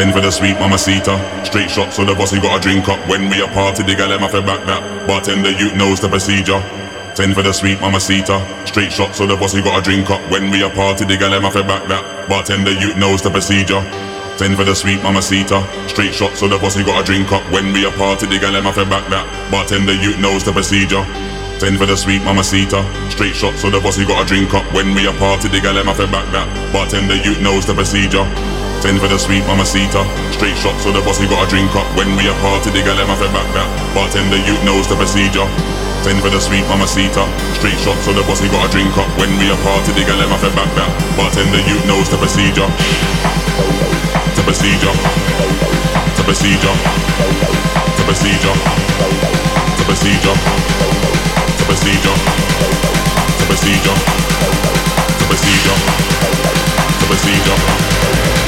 Ten for the sweet mamacita. Straight shot, so the bossy got a drink up. When we a party, the gal them have back that. Bartender, you knows the procedure. Ten for the sweet mamacita. Straight shot, so the bossy got a drink up. When we a party, the gal them have back that. Bartender, you knows the procedure. Ten for the sweet mamacita. Straight shot, so the bossy got a drink up. When we a party, the gal them have back that. Bartender, you knows the procedure. Ten for the sweet mamacita. Straight shot, so the bossy got a drink up. When we a party, the gal them have back that. Bartender, you knows the procedure. Ten for the sweet mamacita. Straight shot, so the bossy got a drink up. When we a party, the gal have back that. Bartender, you knows the procedure. Ten for the sweet mamacita. Straight shot, so the bossy got a drink up. When we a party, the gal have back that. Bartender, you knows the procedure. The procedure. The procedure. The procedure. The procedure. The procedure. The procedure. The procedure. The procedure.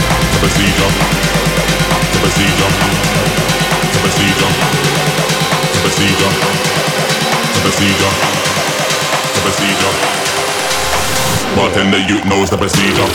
Bartender, you knows the procedure.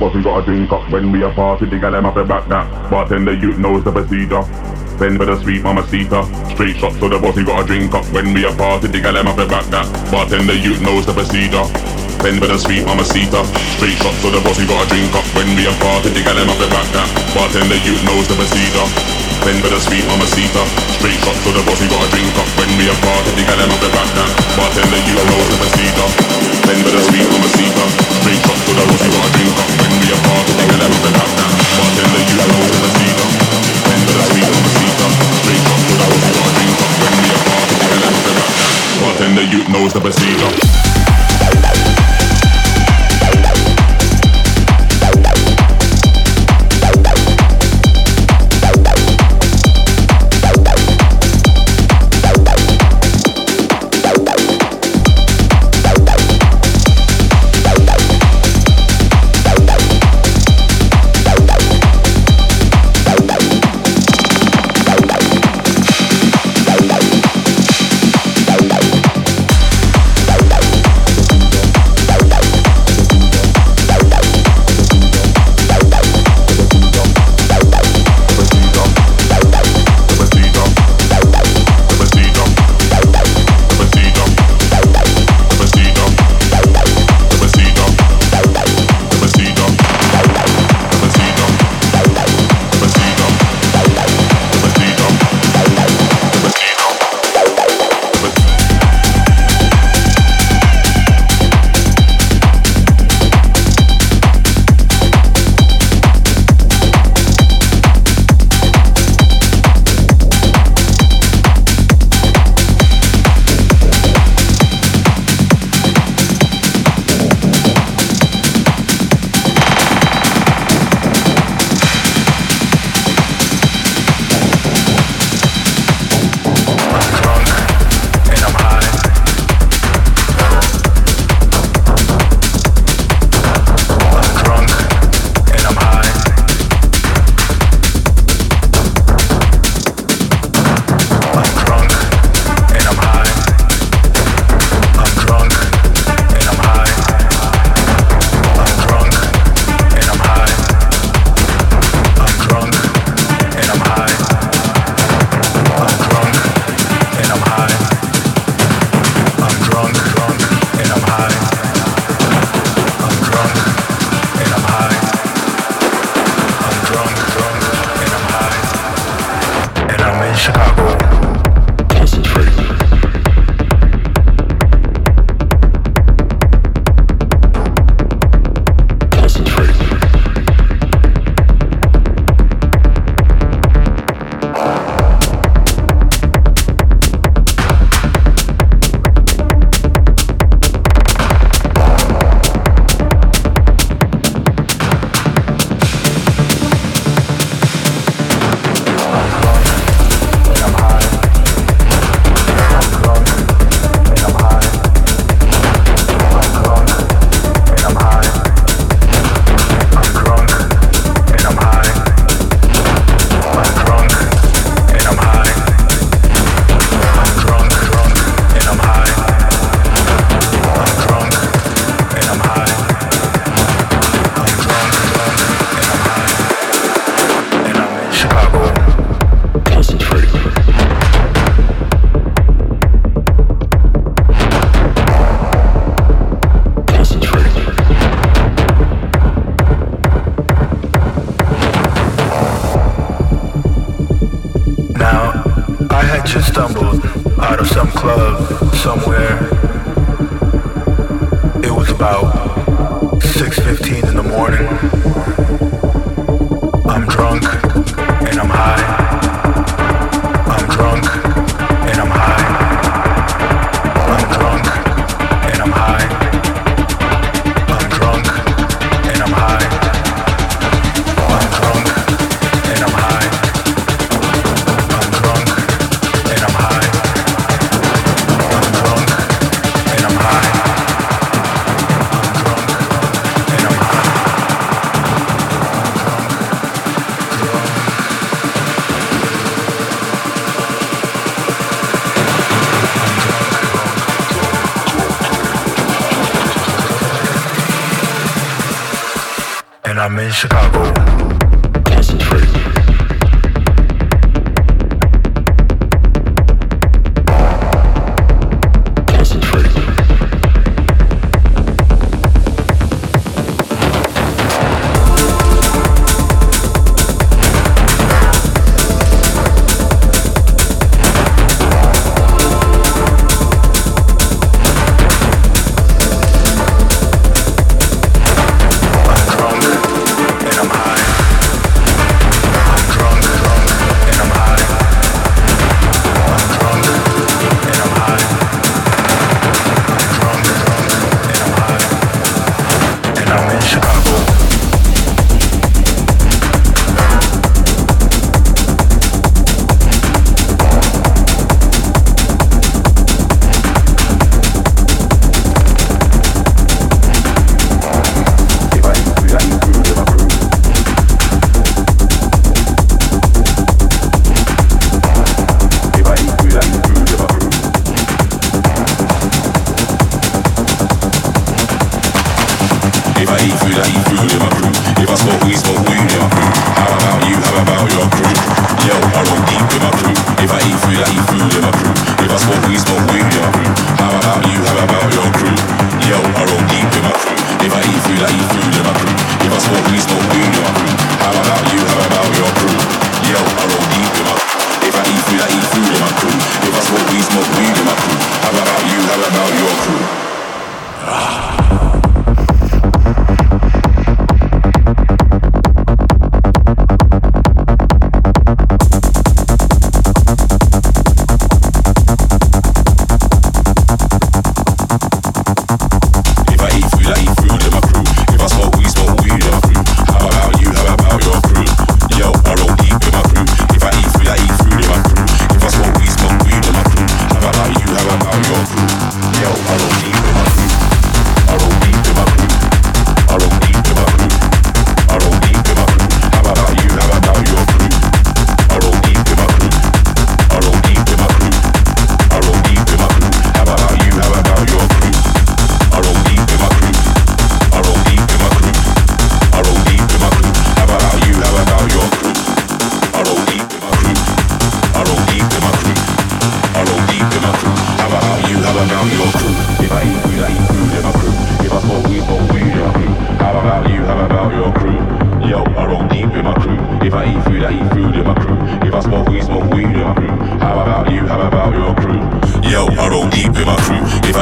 The rosy got a drink up. When we a party, they got them off the back now. Bartender, you knows the procedure. Then for the sweet mamacita. Straight shot so the boss bossy got a drink up. When we a party, the gal them off the back that. Bartender, you knows the procedure. Then for the sweet mamacita. Straight shot so the boss bossy got a drink up. When we a party, the gal them off the back that. Bartender, you knows the procedure. Bend with a sweet mama seeker. Straight shot to the boss, you got a drink up. When we apart, the girl I'm up the back now Bartender, you know what's the procedure. Bend with a sweet mama seeker. Straight shot to the boss, you got a drink up. When we apart, the girl I'm up the back now Bartender, you know what's the procedure. Bend with a sweet mama seeker. Straight shot to the boss, you got a drink up. When we apart, the girl I'm up the back now Bartender, you knows the procedure.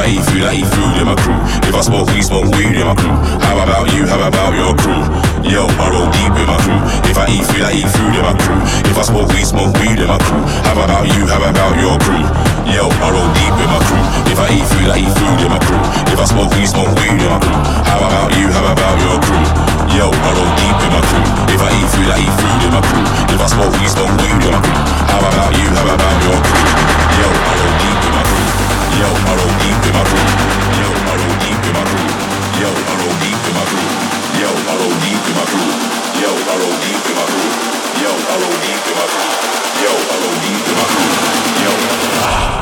eat food, I eat food in my crew. If I smoke weed, smoke weed in my crew. How about you? How about your crew? Yo, I roll deep in my crew. If I eat food, I eat food in my crew. If I smoke weed, smoke weed in my crew. How about you? How about your crew? Yo, I roll deep in my crew. If I eat food, I eat food in my crew. If I smoke weed, smoke weed in my crew. How about you? How about your crew? Yo, I roll deep in my crew. If I eat food, I eat food in my crew. If I smoke weed, smoke weed in my crew. How about you? How about your crew? Yo, I roll deep in my crew. Yo, hello, deep in my crew. Yo, hello, deep in my crew. Yo,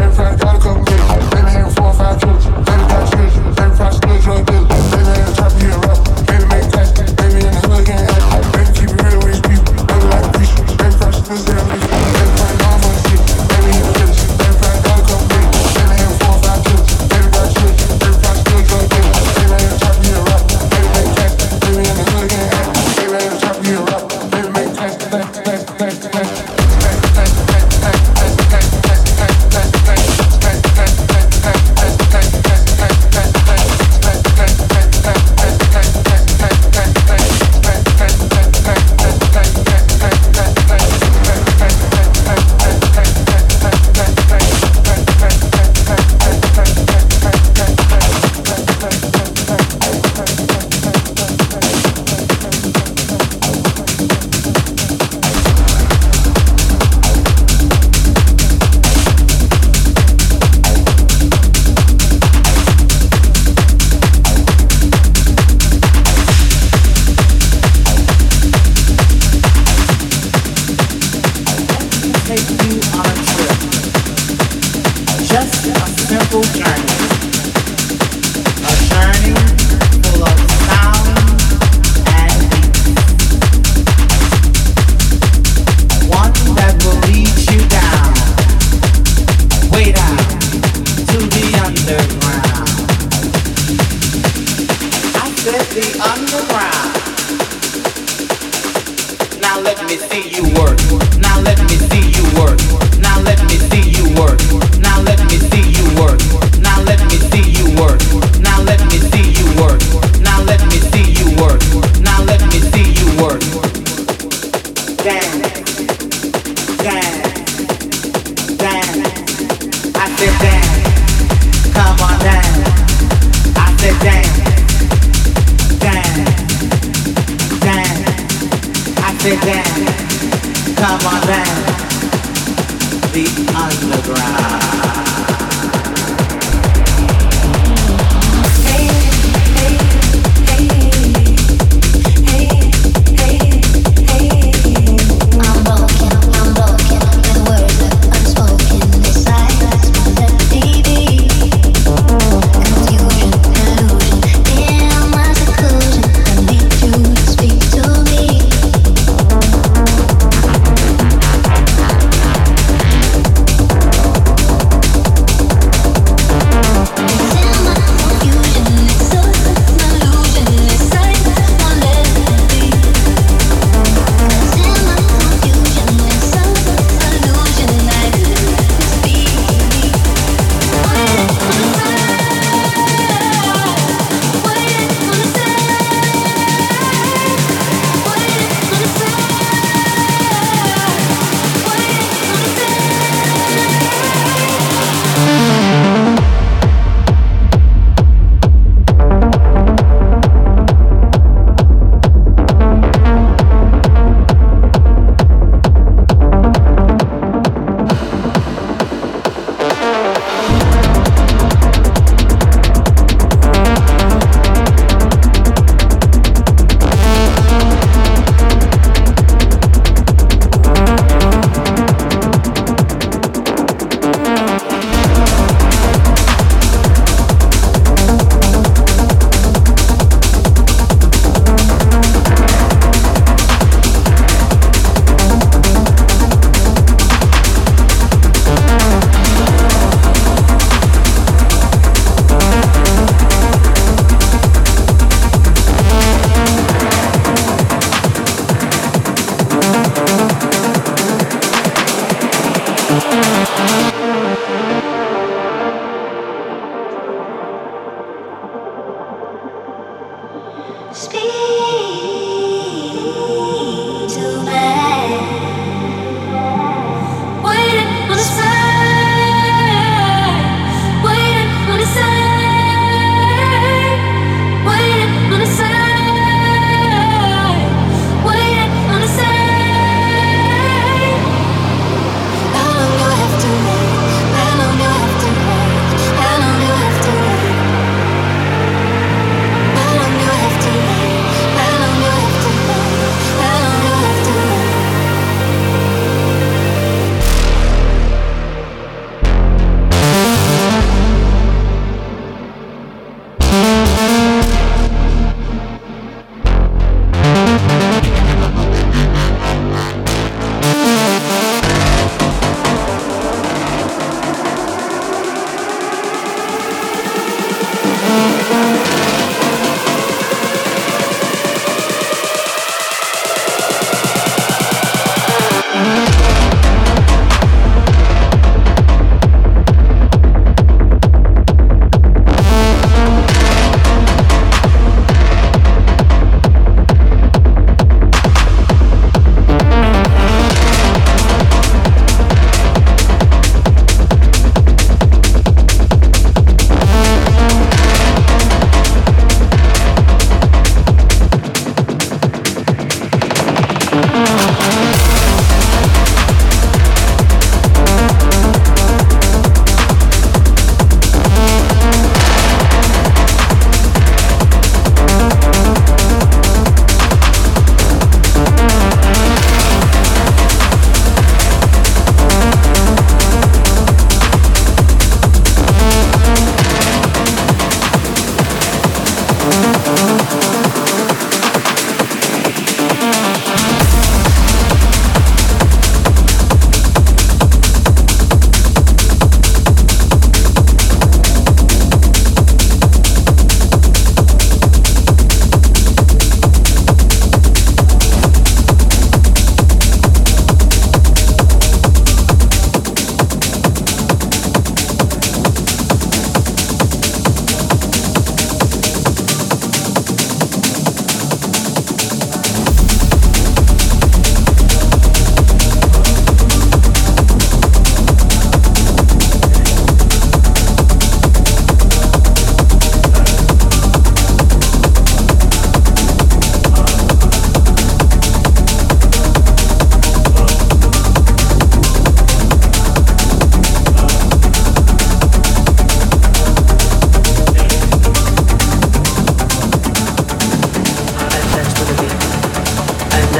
Everybody got a couple minutes. Maybe here four or five kilos. Maybe got kilos. Everybody still drunk dealer.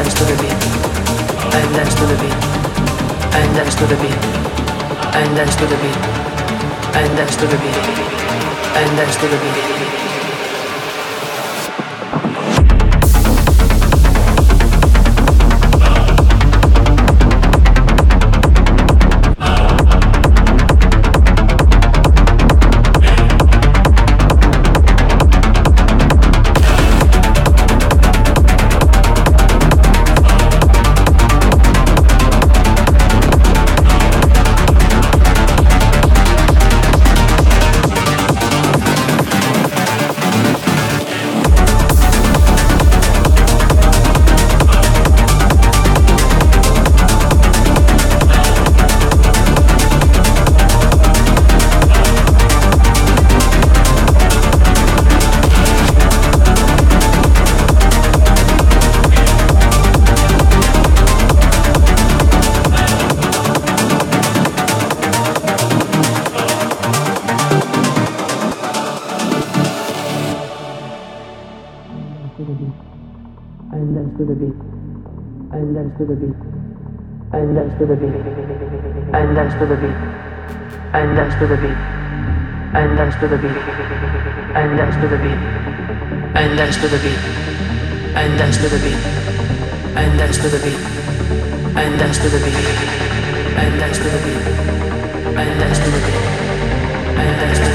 dance to the beat. And dance to the beat. And dance to the beat. And dance to the beat. And dance to the beat. And dance to the beat. To the beat, and dance to the beat, and dance to the beat, and dance to the beat, and dance to the beat, and dance to the beat, and dance to the beat, and dance to the beat, and dance to the beat, and dance to the beat, and dance to the beat, and dance to the beat.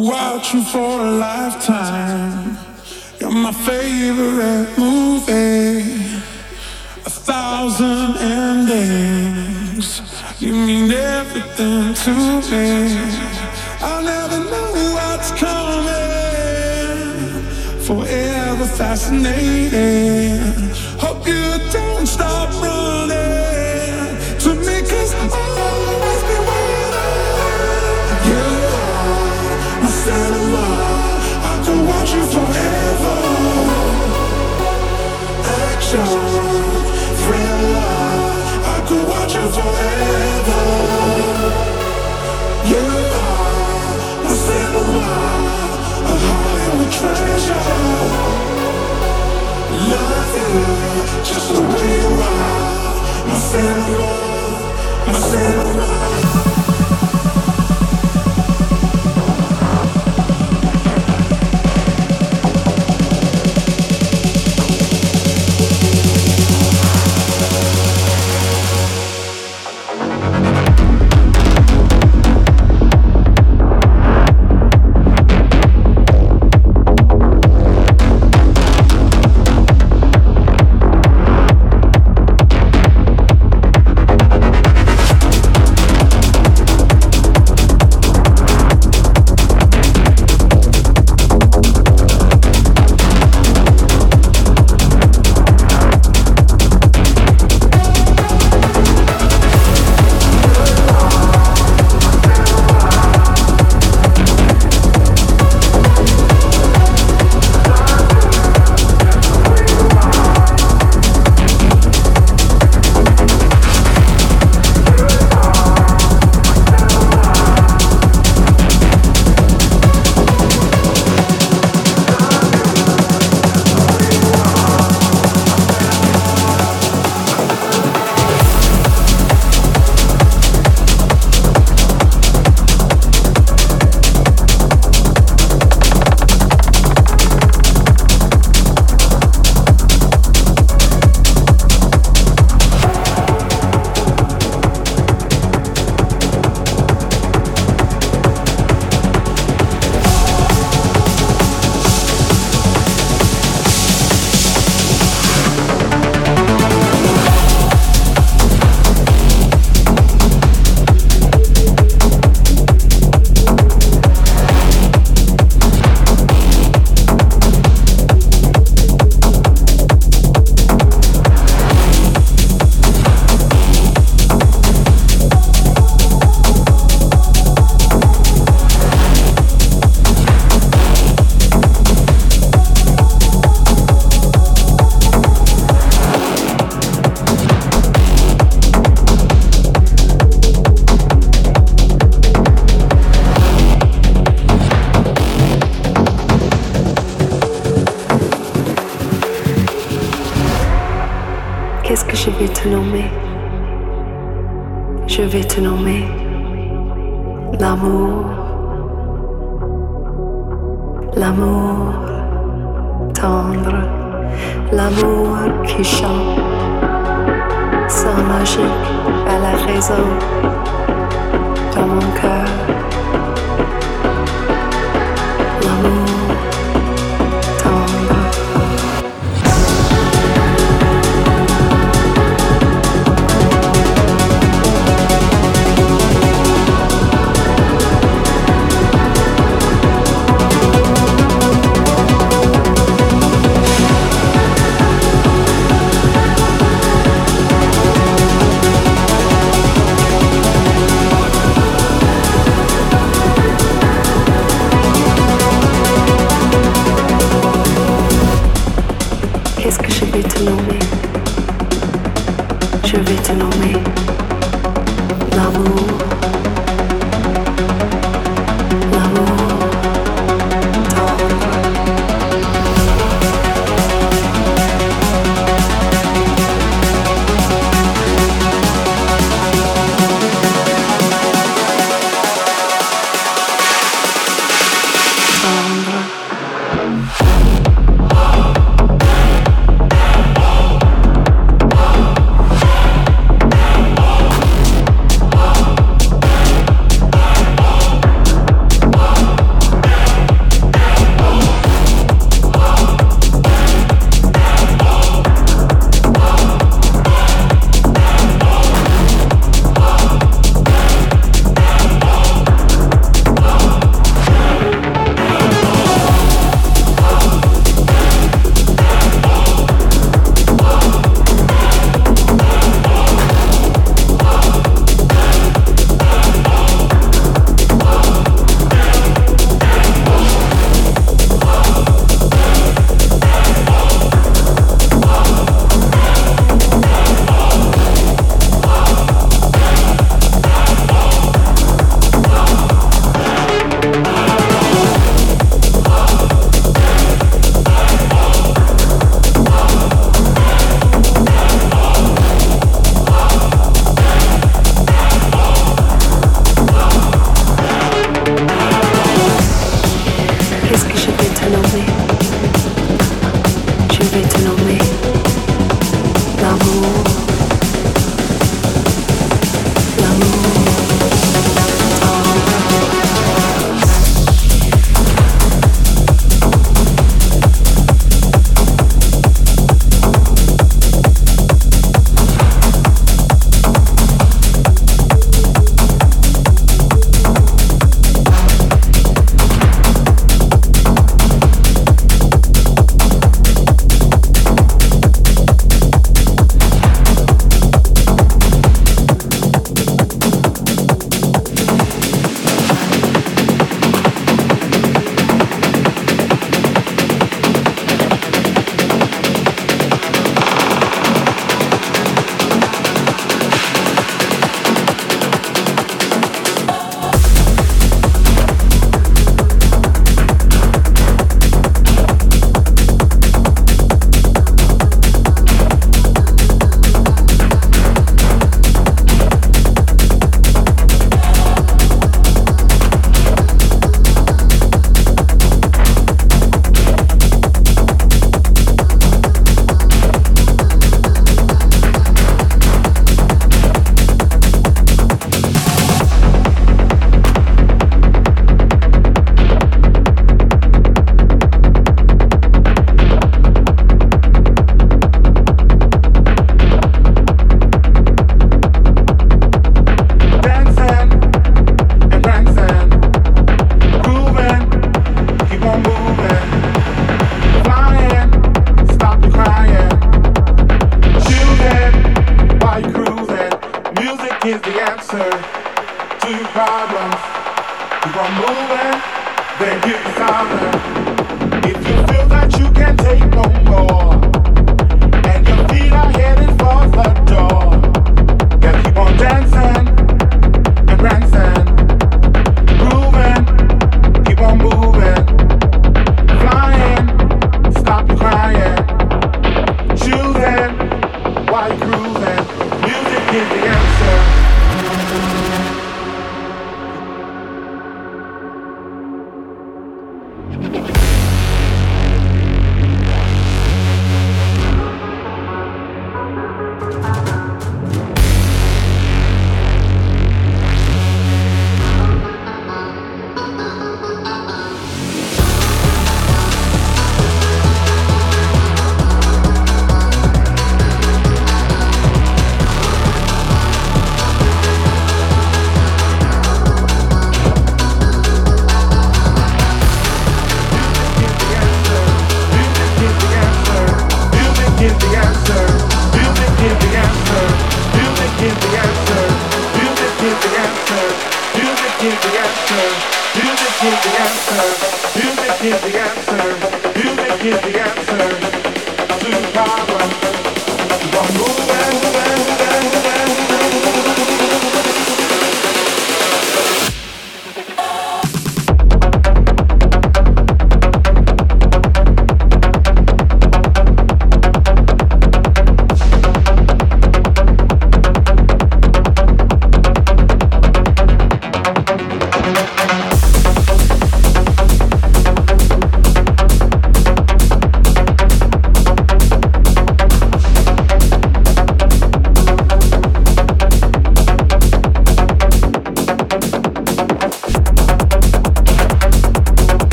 Watch you for a lifetime. You're my favorite movie. A thousand endings. You mean everything to me. I'll never know what's coming. Forever fascinating. Hope you don't stop running just the way you are, my cinema, my cinema.